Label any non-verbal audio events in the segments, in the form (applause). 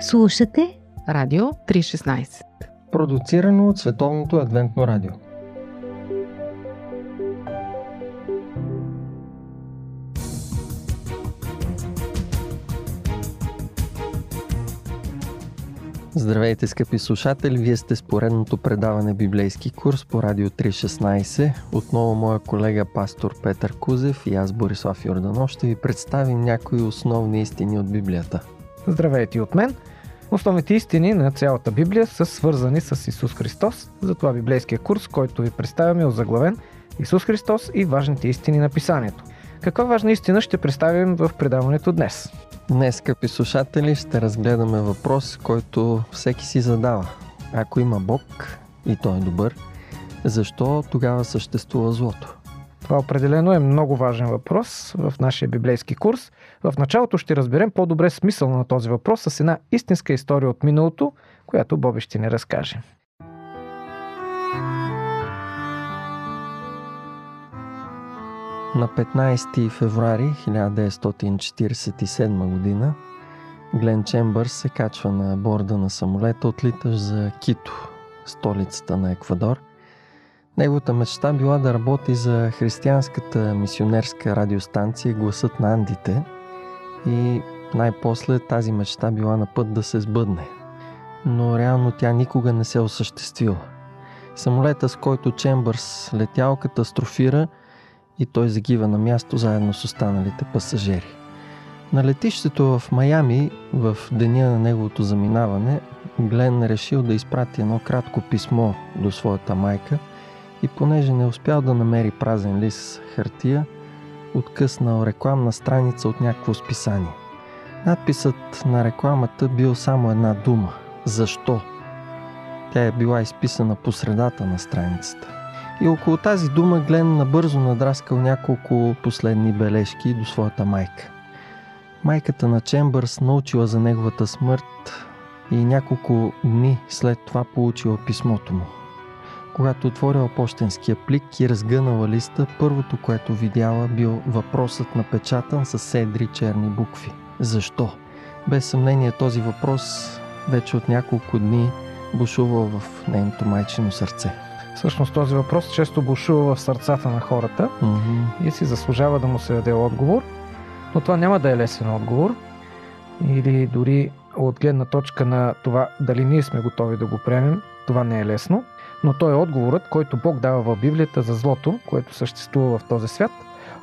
Слушате Радио 316 Продуцирано от Световното адвентно радио Здравейте, скъпи слушатели! Вие сте с поредното предаване Библейски курс по Радио 316. Отново моя колега пастор Петър Кузев и аз Борислав Йорданов ще ви представим някои основни истини от Библията. Здравейте от мен! Основните истини на цялата Библия са свързани с Исус Христос, затова библейския курс, който ви представяме е озаглавен Исус Христос и важните истини на Писанието. Каква важна истина ще представим в предаването днес? Днес, скъпи слушатели, ще разгледаме въпрос, който всеки си задава. Ако има Бог и той е добър, защо тогава съществува злото? Това определено е много важен въпрос в нашия библейски курс. В началото ще разберем по-добре смисъл на този въпрос с една истинска история от миналото, която Боби ще ни разкаже. На 15 февруари 1947 година Глен Чембърс се качва на борда на самолета, отлитащ за Кито, столицата на Еквадор. Неговата мечта била да работи за християнската мисионерска радиостанция Гласът на Андите и най-после тази мечта била на път да се сбъдне. Но реално тя никога не се осъществила. Самолета, с който Чембърс летял, катастрофира – и той загива на място заедно с останалите пасажери. На летището в Майами, в деня на неговото заминаване, Глен решил да изпрати едно кратко писмо до своята майка и понеже не успял да намери празен лист хартия, откъснал рекламна страница от някакво списание. Надписът на рекламата бил само една дума – защо? Тя е била изписана по средата на страницата. И около тази дума Глен набързо надраскал няколко последни бележки до своята майка. Майката на Чембърс научила за неговата смърт и няколко дни след това получила писмото му. Когато отворила почтенския плик и разгънала листа, първото, което видяла, бил въпросът напечатан с седри черни букви. Защо? Без съмнение този въпрос вече от няколко дни бушувал в нейното майчино сърце. Всъщност този въпрос често бушува в сърцата на хората Mm-hmm. и си заслужава да му се даде отговор, но това няма да е лесен отговор или дори от гледна точка на това дали ние сме готови да го приемем, това не е лесно, но той е отговорът, който Бог дава в Библията за злото, което съществува в този свят.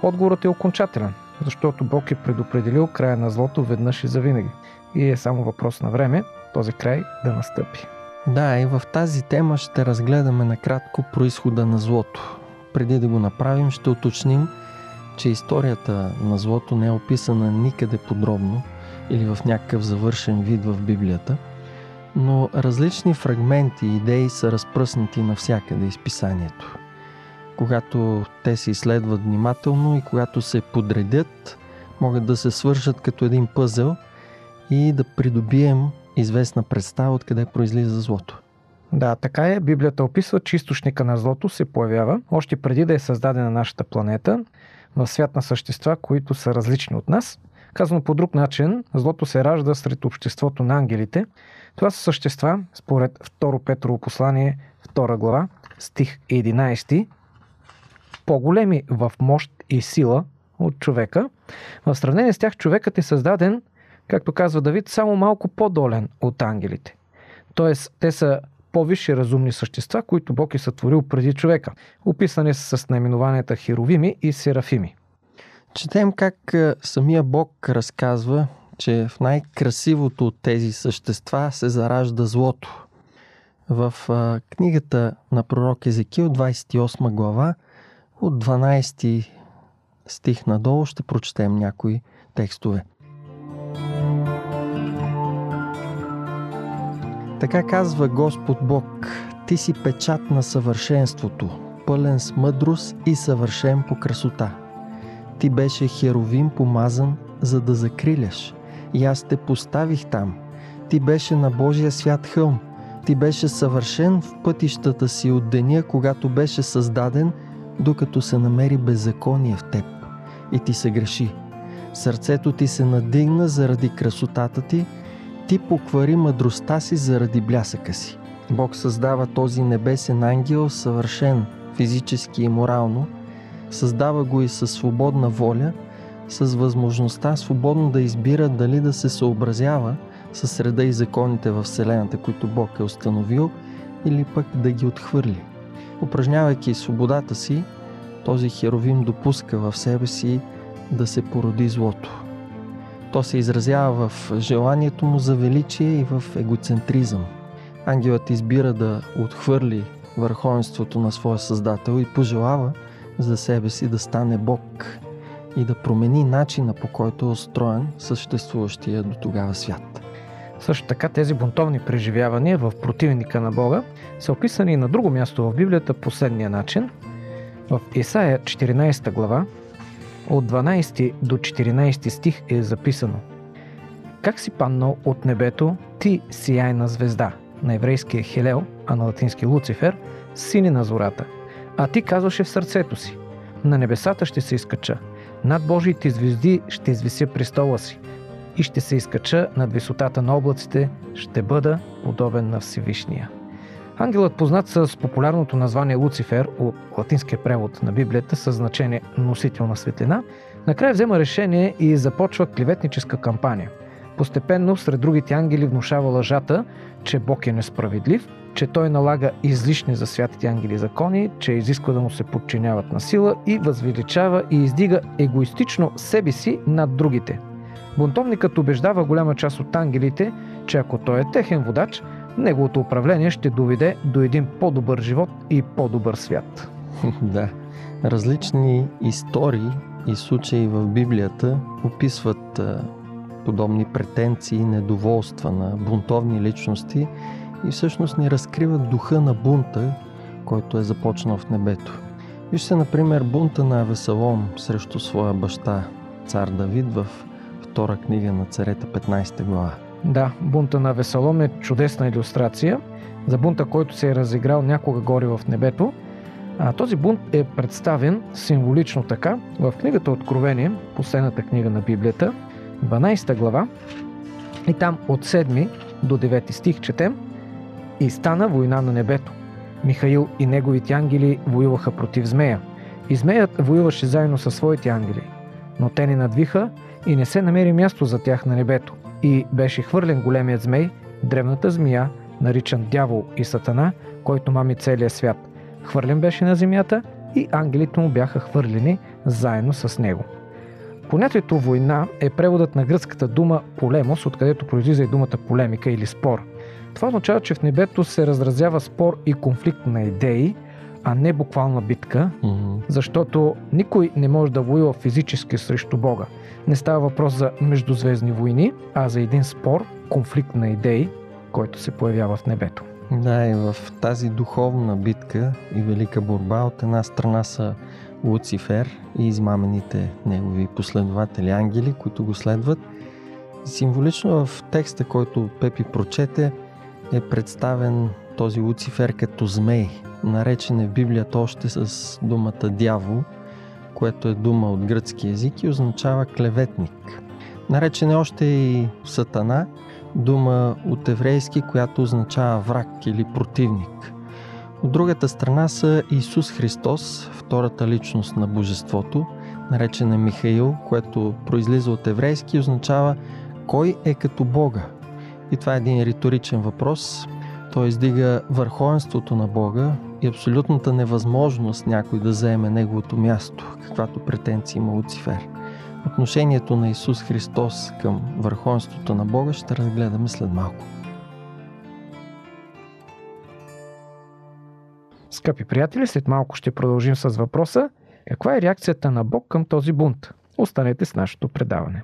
Отговорът е окончателен, защото Бог е предопределил края на злото веднъж и завинаги. И е само въпрос на време този край да настъпи. Да, и в тази тема ще разгледаме накратко происхода на злото. Преди да го направим, ще уточним, че историята на злото не е описана никъде подробно или в някакъв завършен вид в Библията, но различни фрагменти и идеи са разпръснати навсякъде из писанието. Когато те се изследват внимателно и когато се подредят, могат да се свършат като един пъзел и да придобием известна представа откъде произлиза злото. Да, така е. Библията описва, че източника на злото се появява още преди да е създадена нашата планета в свят на същества, които са различни от нас. Казано по друг начин, злото се ражда сред обществото на ангелите. Това са същества, според 2 Петрово послание, 2 глава, стих 11, по-големи в мощ и сила от човека. В сравнение с тях човекът е създаден както казва Давид, само малко по-долен от ангелите. Тоест, те са по-висши разумни същества, които Бог е сътворил преди човека. Описани са с наименованията херовими и серафими. Четем как е, самия Бог разказва, че в най-красивото от тези същества се заражда злото. В книгата на пророк Езекил, 28 глава, от 12 стих надолу ще прочетем някои текстове. Така казва Господ Бог, ти си печат на съвършенството, пълен с мъдрост и съвършен по красота. Ти беше херовим помазан, за да закриляш. И аз те поставих там. Ти беше на Божия свят хълм. Ти беше съвършен в пътищата си от деня, когато беше създаден, докато се намери беззаконие в теб. И ти се греши. Сърцето ти се надигна заради красотата ти ти поквари мъдростта си заради блясъка си. Бог създава този небесен ангел съвършен физически и морално, създава го и със свободна воля, с възможността свободно да избира дали да се съобразява с среда и законите в Вселената, които Бог е установил, или пък да ги отхвърли. Упражнявайки свободата си, този херовим допуска в себе си да се породи злото. То се изразява в желанието му за величие и в егоцентризъм. Ангелът избира да отхвърли върховенството на своя Създател и пожелава за себе си да стане Бог и да промени начина по който е устроен съществуващия до тогава свят. Също така тези бунтовни преживявания в противника на Бога са описани и на друго място в Библията последния начин. В Исаия 14 глава от 12 до 14 стих е записано Как си паднал от небето, ти сияйна звезда, на еврейския Хелел, а на латински Луцифер, сини на зората. А ти казваше в сърцето си, на небесата ще се изкача, над Божиите звезди ще извися престола си и ще се изкача над висотата на облаците, ще бъда подобен на Всевишния. Ангелът, познат с популярното название Луцифер от латинския превод на Библията с значение носител на светлина, накрая взема решение и започва клеветническа кампания. Постепенно сред другите ангели внушава лъжата, че Бог е несправедлив, че той налага излишни за святите ангели закони, че изисква да му се подчиняват на сила и възвеличава и издига егоистично себе си над другите. Бунтовникът убеждава голяма част от ангелите, че ако той е техен водач, неговото управление ще доведе до един по-добър живот и по-добър свят. (laughs) Да. Различни истории и случаи в Библията описват подобни претенции и недоволства на бунтовни личности и всъщност ни разкриват духа на бунта, който е започнал в небето. Вижте, например, бунта на Авесалом срещу своя баща, цар Давид, в втора книга на царете 15 глава. Да, бунта на Весалом е чудесна иллюстрация за бунта, който се е разиграл някога горе в небето. А този бунт е представен символично така в книгата Откровение, последната книга на Библията, 12 глава. И там от 7 до 9 стих четем И стана война на небето. Михаил и неговите ангели воюваха против змея. И змеят воюваше заедно със своите ангели. Но те ни надвиха и не се намери място за тях на небето. И беше хвърлен големият змей, древната змия, наричан дявол и сатана, който мами целия свят. Хвърлен беше на земята и ангелите му бяха хвърлени заедно с него. Понятието война е преводът на гръцката дума полемос, откъдето произлиза и думата полемика или спор. Това означава, че в небето се разразява спор и конфликт на идеи, а не буквална битка, mm-hmm. защото никой не може да воюва физически срещу Бога. Не става въпрос за междузвездни войни, а за един спор, конфликт на идеи, който се появява в небето. Да, и в тази духовна битка и велика борба от една страна са Луцифер и измамените негови последователи ангели, които го следват. Символично в текста, който Пепи прочете, е представен този Луцифер като змей, наречен е в Библията още с думата дявол, което е дума от гръцки язик и означава клеветник. Наречен е още и сатана, дума от еврейски, която означава враг или противник. От другата страна са Исус Христос, втората личност на Божеството, наречен е Михаил, което произлиза от еврейски и означава кой е като Бога. И това е един риторичен въпрос. Той издига върховенството на Бога и абсолютната невъзможност някой да заеме неговото място, каквато претенции има Луцифер. Отношението на Исус Христос към върховенството на Бога ще разгледаме след малко. Скъпи приятели, след малко ще продължим с въпроса каква е реакцията на Бог към този бунт? Останете с нашето предаване.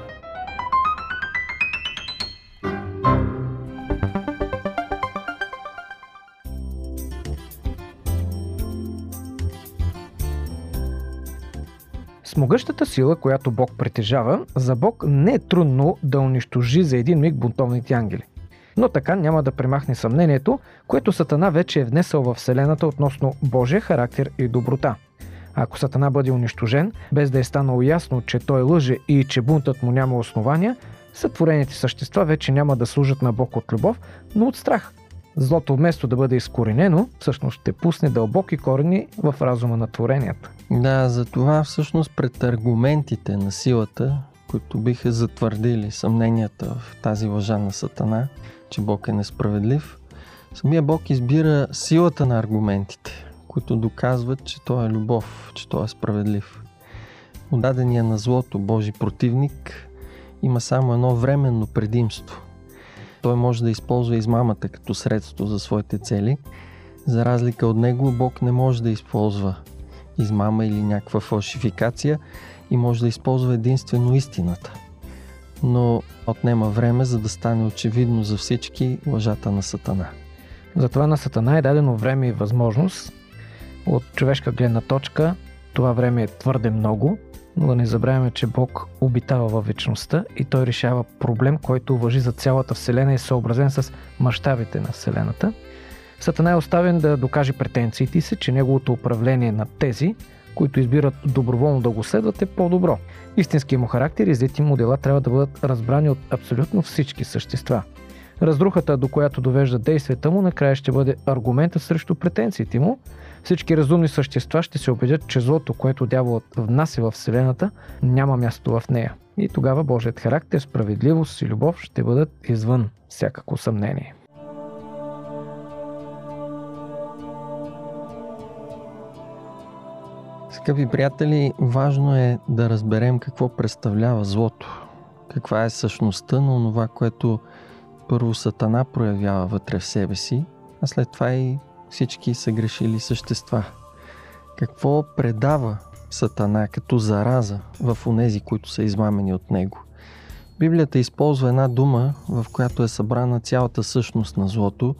С могъщата сила, която Бог притежава, за Бог не е трудно да унищожи за един миг бунтовните ангели. Но така няма да премахне съмнението, което Сатана вече е внесъл в Вселената относно Божия характер и доброта. Ако Сатана бъде унищожен, без да е станало ясно, че той лъже и че бунтът му няма основания, сътворените същества вече няма да служат на Бог от любов, но от страх. Злото вместо да бъде изкоренено, всъщност ще пусне дълбоки корени в разума на творенията. Да, за това всъщност пред аргументите на силата, които биха затвърдили съмненията в тази лъжа на Сатана, че Бог е несправедлив, самия Бог избира силата на аргументите, които доказват, че Той е любов, че Той е справедлив. Отдадения на злото Божи противник има само едно временно предимство. Той може да използва измамата като средство за своите цели. За разлика от него, Бог не може да използва измама или някаква фалшификация и може да използва единствено истината. Но отнема време, за да стане очевидно за всички лъжата на Сатана. Затова на Сатана е дадено време и възможност. От човешка гледна точка това време е твърде много, но да не забравяме, че Бог обитава във вечността и той решава проблем, който въжи за цялата Вселена и е съобразен с мащабите на Вселената. Сатана е оставен да докаже претенциите си, че неговото управление на тези, които избират доброволно да го следват, е по-добро. Истинският му характер и злите му дела трябва да бъдат разбрани от абсолютно всички същества. Разрухата, до която довежда действията му, накрая ще бъде аргумента срещу претенциите му. Всички разумни същества ще се убедят, че злото, което дяволът внася в Вселената, няма място в нея. И тогава Божият характер, справедливост и любов ще бъдат извън всякакво съмнение. Скъпи приятели, важно е да разберем какво представлява злото. Каква е същността на това, което първо Сатана проявява вътре в себе си, а след това и всички са грешили същества. Какво предава Сатана като зараза в онези, които са измамени от него? Библията използва една дума, в която е събрана цялата същност на злото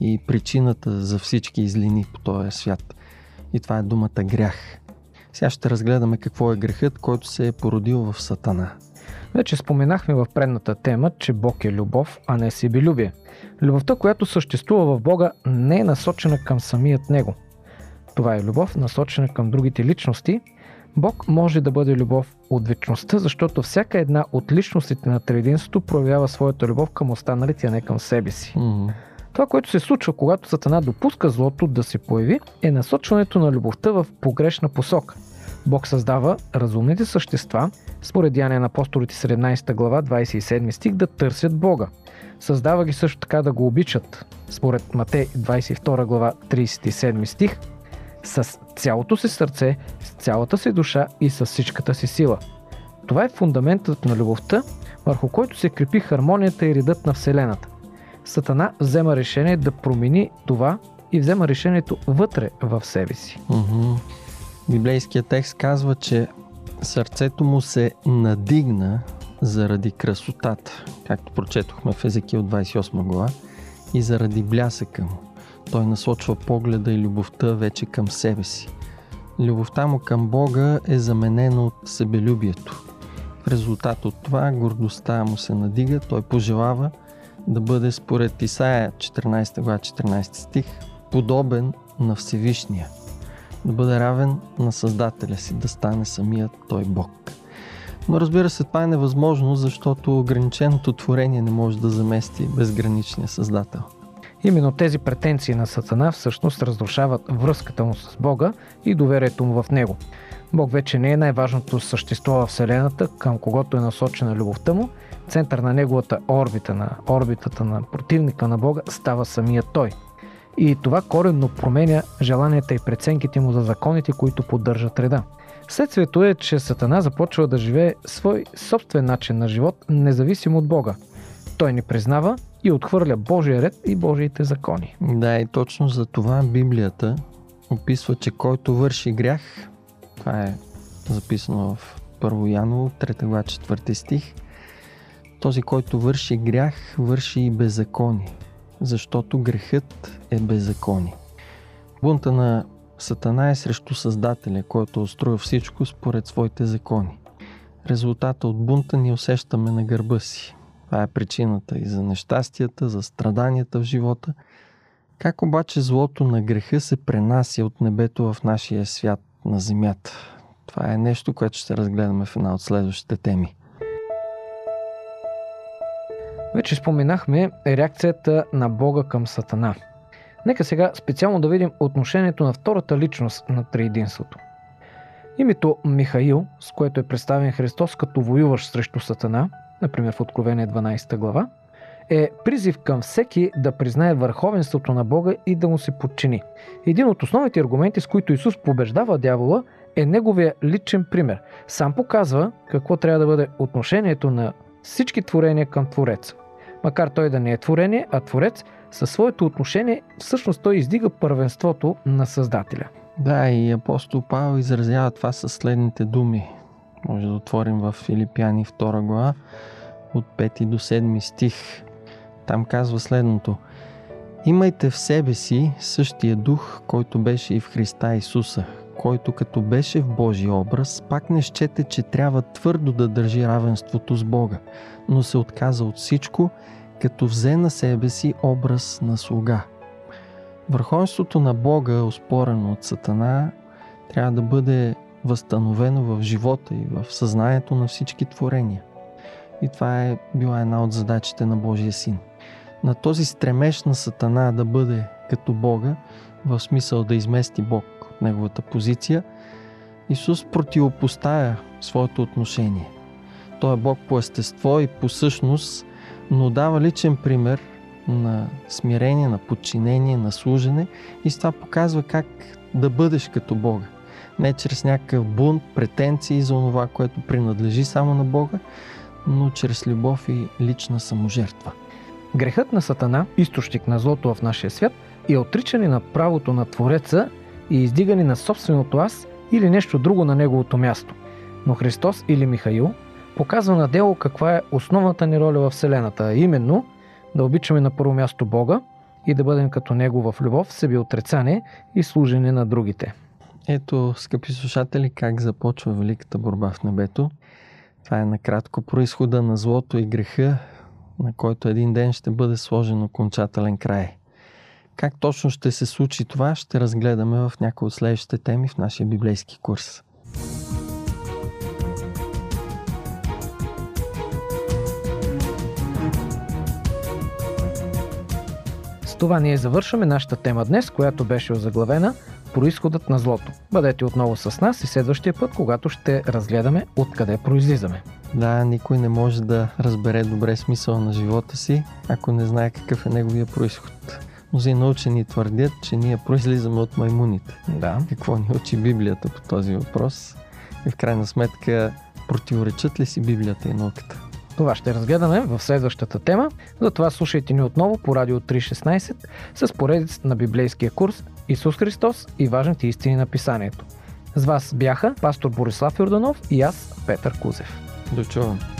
и причината за всички излини по този свят. И това е думата грях. Сега ще разгледаме какво е грехът, който се е породил в Сатана. Вече споменахме в предната тема, че Бог е любов, а не себелюбие. Любовта, която съществува в Бога, не е насочена към самият Него. Това е любов, насочена към другите личности. Бог може да бъде любов от вечността, защото всяка една от личностите на трединството проявява своята любов към останалите, а не към себе си. Mm-hmm. Това, което се случва, когато Сатана допуска злото да се появи, е насочването на любовта в погрешна посока. Бог създава разумните същества, според Яния на апостолите 17 глава 27 стих, да търсят Бога. Създава ги също така да го обичат, според Матей 22 глава 37 стих, с цялото си сърце, с цялата си душа и с всичката си сила. Това е фундаментът на любовта, върху който се крепи хармонията и редът на Вселената. Сатана взема решение да промени това и взема решението вътре в себе си. Библейският текст казва, че сърцето му се надигна заради красотата, както прочетохме в Езекил 28 глава, и заради блясъка му. Той насочва погледа и любовта вече към себе си. Любовта му към Бога е заменена от себелюбието. В резултат от това гордостта му се надига, той пожелава да бъде според Исаия 14 глава 14 стих подобен на Всевишния – да бъде равен на Създателя си, да стане самият той Бог. Но разбира се, това е невъзможно, защото ограниченото творение не може да замести безграничния Създател. Именно тези претенции на Сатана всъщност разрушават връзката му с Бога и доверието му в Него. Бог вече не е най-важното същество в Вселената, към когото е насочена любовта му. Център на неговата орбита, на орбитата на противника на Бога, става самия Той – и това коренно променя желанията и преценките му за законите, които поддържат реда. Следствието е, че Сатана започва да живее свой собствен начин на живот, независимо от Бога. Той ни признава и отхвърля Божия ред и Божиите закони. Да, и точно за това Библията описва, че който върши грях, това е записано в 1 Яново, 3 глава, 4 стих, този, който върши грях, върши и беззаконие защото грехът е беззаконие. Бунта на Сатана е срещу Създателя, който устроил всичко според своите закони. Резултата от бунта ни усещаме на гърба си. Това е причината и за нещастията, за страданията в живота. Как обаче злото на греха се пренася от небето в нашия свят на земята? Това е нещо, което ще разгледаме в една от следващите теми. Вече споменахме реакцията на Бога към Сатана. Нека сега специално да видим отношението на втората личност на триединството. Името Михаил, с което е представен Христос като воюващ срещу Сатана, например в Откровение 12 глава, е призив към всеки да признае върховенството на Бога и да му се подчини. Един от основните аргументи, с които Исус побеждава дявола, е неговия личен пример. Сам показва какво трябва да бъде отношението на всички творения към Твореца. Макар той да не е творение, а Творец, със своето отношение всъщност той издига първенството на Създателя. Да, и апостол Павел изразява това със следните думи. Може да отворим в Филипяни 2 глава от 5 до 7 стих. Там казва следното. Имайте в себе си същия дух, който беше и в Христа Исуса, който като беше в Божий образ, пак не щете, че трябва твърдо да държи равенството с Бога, но се отказа от всичко, като взе на себе си образ на слуга. Върховенството на Бога, оспорено от Сатана, трябва да бъде възстановено в живота и в съзнанието на всички творения. И това е била една от задачите на Божия син. На този стремеж на Сатана да бъде като Бога, в смисъл да измести Бог неговата позиция, Исус противопоставя своето отношение. Той е Бог по естество и по същност, но дава личен пример на смирение, на подчинение, на служене и с това показва как да бъдеш като Бога. Не чрез някакъв бунт, претенции за това, което принадлежи само на Бога, но чрез любов и лична саможертва. Грехът на Сатана, източник на злото в нашия свят, е отричане на правото на Твореца и издигане на собственото аз или нещо друго на неговото място. Но Христос или Михаил показва на дело каква е основната ни роля в Вселената, а именно да обичаме на първо място Бога и да бъдем като Него в любов, себеотрицание и служене на другите. Ето, скъпи слушатели, как започва великата борба в небето. Това е накратко происхода на злото и греха, на който един ден ще бъде сложен окончателен край. Как точно ще се случи това, ще разгледаме в някои от следващите теми в нашия библейски курс. С това ние завършваме нашата тема днес, която беше озаглавена Происходът на злото. Бъдете отново с нас и следващия път, когато ще разгледаме откъде произлизаме. Да, никой не може да разбере добре смисъл на живота си, ако не знае какъв е неговия происход. Мнозина учени твърдят, че ние произлизаме от маймуните. Да. Какво ни учи Библията по този въпрос? И в крайна сметка, противоречат ли си Библията и науката? Това ще разгледаме в следващата тема, затова слушайте ни отново по Радио 316 с поредицата на библейския курс Исус Христос и важните истини на писанието. С вас бяха пастор Борислав Йорданов и аз, Петър Кузев. Дочувам.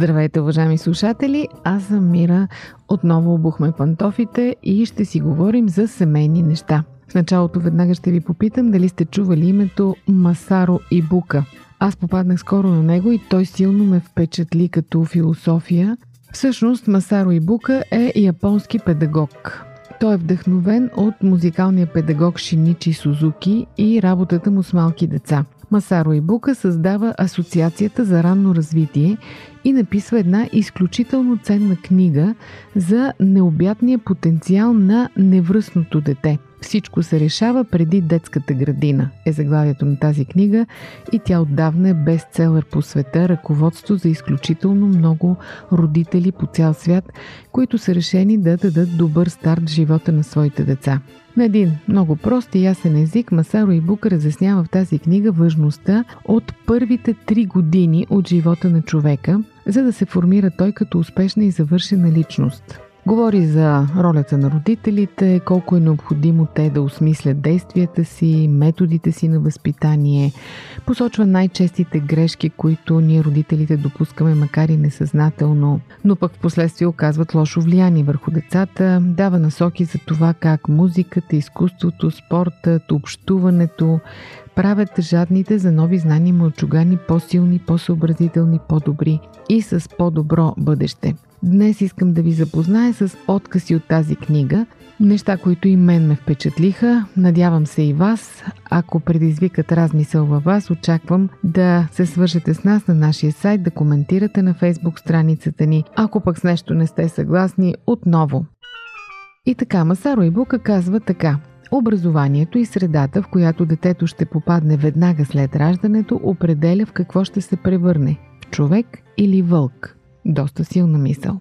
Здравейте, уважаеми слушатели! Аз съм Мира. Отново обухме пантофите и ще си говорим за семейни неща. В началото веднага ще ви попитам дали сте чували името Масаро Ибука. Аз попаднах скоро на него и той силно ме впечатли като философия. Всъщност Масаро Ибука е японски педагог. Той е вдъхновен от музикалния педагог Шиничи Сузуки и работата му с малки деца. Масаро Ибука създава Асоциацията за ранно развитие и написва една изключително ценна книга за необятния потенциал на невръстното дете – всичко се решава преди детската градина, е заглавието на тази книга и тя отдавна е бестселър по света, ръководство за изключително много родители по цял свят, които са решени да дадат добър старт в живота на своите деца. На един много прост и ясен език Масаро Ибука разяснява в тази книга важността от първите три години от живота на човека, за да се формира той като успешна и завършена личност. Говори за ролята на родителите, колко е необходимо те да осмислят действията си, методите си на възпитание. Посочва най-честите грешки, които ние родителите допускаме, макар и несъзнателно, но пък в последствие оказват лошо влияние върху децата. Дава насоки за това как музиката, изкуството, спортът, общуването правят жадните за нови знания мълчугани по-силни, по-съобразителни, по-добри и с по-добро бъдеще. Днес искам да ви запозная с откази от тази книга, неща, които и мен ме впечатлиха. Надявам се и вас. Ако предизвикат размисъл във вас, очаквам да се свържете с нас на нашия сайт, да коментирате на фейсбук страницата ни. Ако пък с нещо не сте съгласни, отново. И така, Масаро Ибука казва така. Образованието и средата, в която детето ще попадне веднага след раждането, определя в какво ще се превърне – човек или вълк – доста силна мисъл.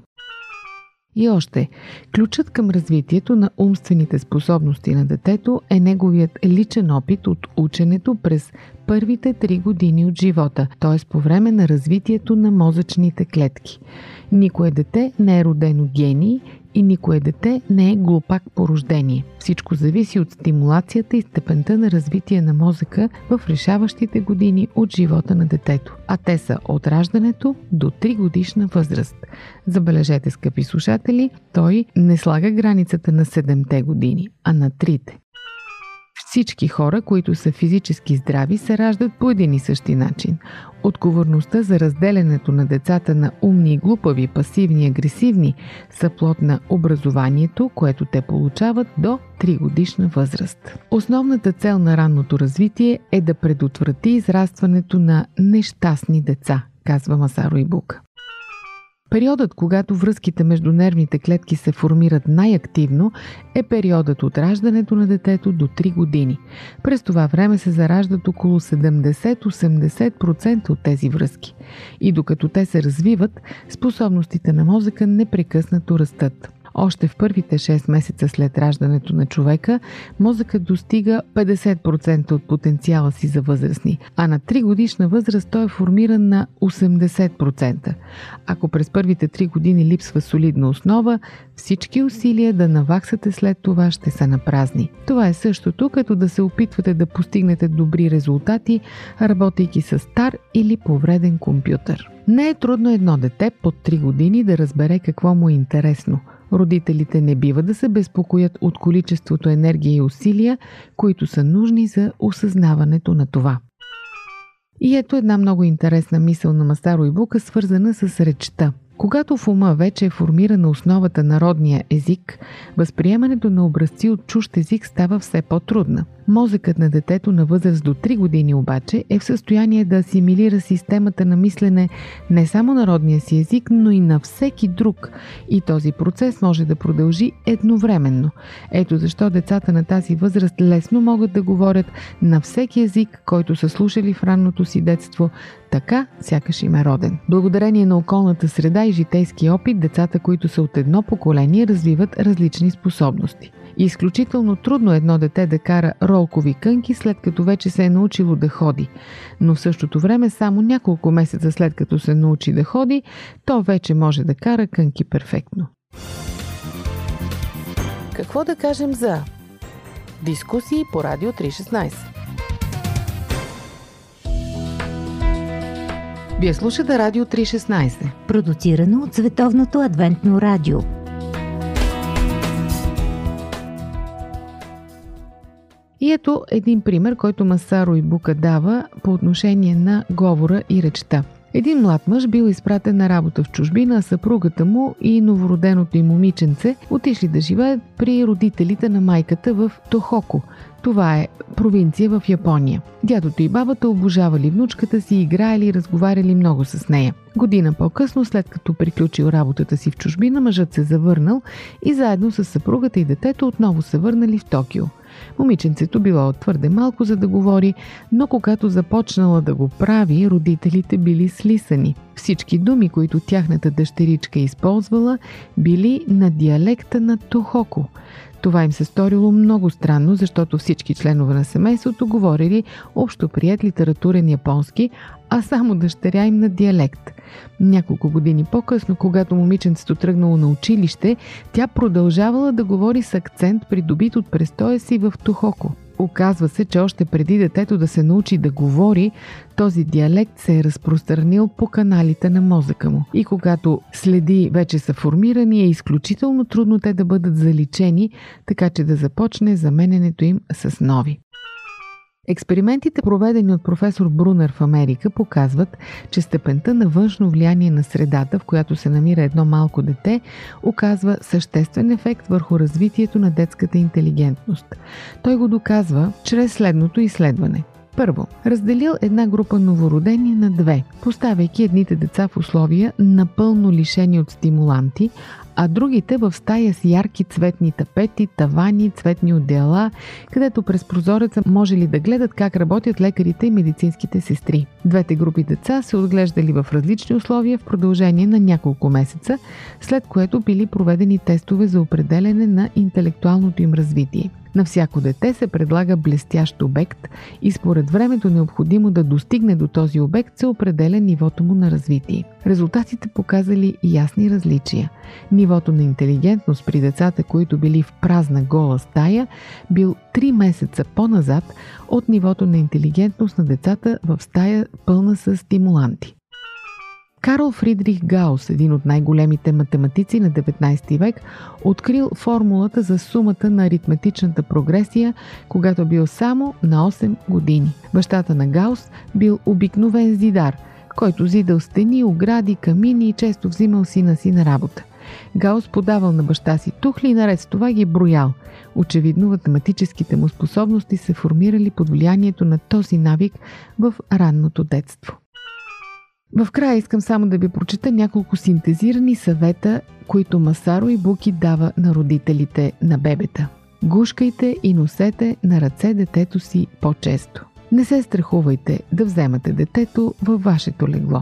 И още, ключът към развитието на умствените способности на детето е неговият личен опит от ученето през първите три години от живота, т.е. по време на развитието на мозъчните клетки. Никое дете не е родено гений и никое дете не е глупак по рождение. Всичко зависи от стимулацията и степента на развитие на мозъка в решаващите години от живота на детето. А те са от раждането до 3 годишна възраст. Забележете, скъпи слушатели, той не слага границата на 7 години, а на 3. Всички хора, които са физически здрави, се раждат по един и същи начин. Отговорността за разделянето на децата на умни и глупави, пасивни и агресивни са плод на образованието, което те получават до 3 годишна възраст. Основната цел на ранното развитие е да предотврати израстването на нещастни деца, казва Масаро Ибука. Периодът, когато връзките между нервните клетки се формират най-активно, е периодът от раждането на детето до 3 години. През това време се зараждат около 70-80% от тези връзки. И докато те се развиват, способностите на мозъка непрекъснато растат. Още в първите 6 месеца след раждането на човека, мозъкът достига 50% от потенциала си за възрастни, а на 3 годишна възраст той е формиран на 80%. Ако през първите 3 години липсва солидна основа, всички усилия да наваксате след това ще са на празни. Това е същото, като да се опитвате да постигнете добри резултати, работейки с стар или повреден компютър. Не е трудно едно дете под 3 години да разбере какво му е интересно – Родителите не бива да се безпокоят от количеството енергия и усилия, които са нужни за осъзнаването на това. И ето една много интересна мисъл на Мастаро и Бука, свързана с речта – когато в ума вече е формирана основата на родния език, възприемането на образци от чужд език става все по-трудна. Мозъкът на детето на възраст до 3 години обаче е в състояние да асимилира системата на мислене не само на родния си език, но и на всеки друг. И този процес може да продължи едновременно. Ето защо децата на тази възраст лесно могат да говорят на всеки език, който са слушали в ранното си детство, така сякаш им е роден. Благодарение на околната среда и житейски опит, децата, които са от едно поколение, развиват различни способности. Изключително трудно едно дете да кара ролкови кънки, след като вече се е научило да ходи. Но в същото време, само няколко месеца след като се научи да ходи, то вече може да кара кънки перфектно. Какво да кажем за дискусии по Радио 316? Вие слушате Радио 316, продуцирано от Световното адвентно радио. Ето един пример, който Масаро и Бука дава по отношение на говора и речта. Един млад мъж бил изпратен на работа в чужбина, а съпругата му и новороденото им момиченце отишли да живеят при родителите на майката в Тохоко. Това е провинция в Япония. Дядото и бабата обожавали внучката си, играели и разговаряли много с нея. Година по-късно, след като приключил работата си в чужбина, мъжът се завърнал и заедно с съпругата и детето отново се върнали в Токио. Момиченцето било твърде малко за да говори, но когато започнала да го прави, родителите били слисани. Всички думи, които тяхната дъщеричка използвала, били на диалекта на Тохоко. Това им се сторило много странно, защото всички членове на семейството говорили общо прият литературен японски, а само дъщеря им на диалект. Няколко години по-късно, когато момиченцето тръгнало на училище, тя продължавала да говори с акцент, придобит от престоя си в Тухоко. Оказва се, че още преди детето да се научи да говори, този диалект се е разпространил по каналите на мозъка му. И когато следи вече са формирани, е изключително трудно те да бъдат заличени, така че да започне замененето им с нови. Експериментите, проведени от професор Брунер в Америка, показват, че степента на външно влияние на средата, в която се намира едно малко дете, оказва съществен ефект върху развитието на детската интелигентност. Той го доказва чрез следното изследване. Първо, разделил една група новородени на две, поставяйки едните деца в условия напълно лишени от стимуланти, а другите в стая с ярки цветни тапети, тавани, цветни отдела, където през прозореца може ли да гледат как работят лекарите и медицинските сестри. Двете групи деца се отглеждали в различни условия в продължение на няколко месеца, след което били проведени тестове за определене на интелектуалното им развитие. На всяко дете се предлага блестящ обект и според времето необходимо да достигне до този обект се определя нивото му на развитие. Резултатите показали ясни различия. Нивото на интелигентност при децата, които били в празна гола стая, бил 3 месеца по-назад от нивото на интелигентност на децата в стая пълна с стимуланти. Карл Фридрих Гаус, един от най-големите математици на 19 век, открил формулата за сумата на аритметичната прогресия, когато бил само на 8 години. Бащата на Гаус бил обикновен зидар, който зидал стени, огради, камини и често взимал сина си на работа. Гаус подавал на баща си тухли и наред с това ги броял. Очевидно математическите му способности се формирали под влиянието на този навик в ранното детство. В края искам само да ви прочита няколко синтезирани съвета, които Масаро и Буки дава на родителите на бебета. Гушкайте и носете на ръце детето си по-често. Не се страхувайте да вземате детето във вашето легло.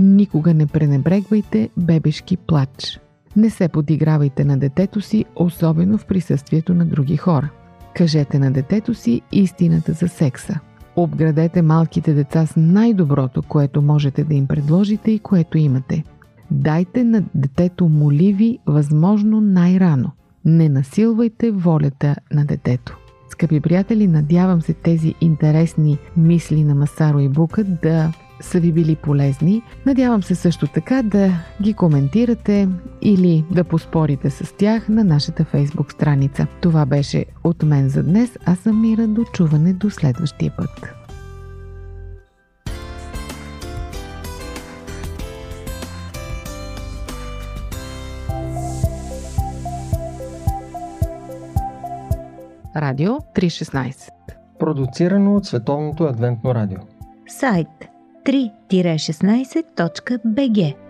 Никога не пренебрегвайте бебешки плач. Не се подигравайте на детето си, особено в присъствието на други хора. Кажете на детето си истината за секса. Обградете малките деца с най-доброто, което можете да им предложите и което имате. Дайте на детето моливи възможно най-рано. Не насилвайте волята на детето. Скъпи приятели, надявам се тези интересни мисли на Масаро и Бука да са ви били полезни. Надявам се също така да ги коментирате или да поспорите с тях на нашата фейсбук страница. Това беше от мен за днес. Аз съм Мира. До чуване до следващия път. Радио 316 Продуцирано от Световното адвентно радио. Сайт 3-16.bg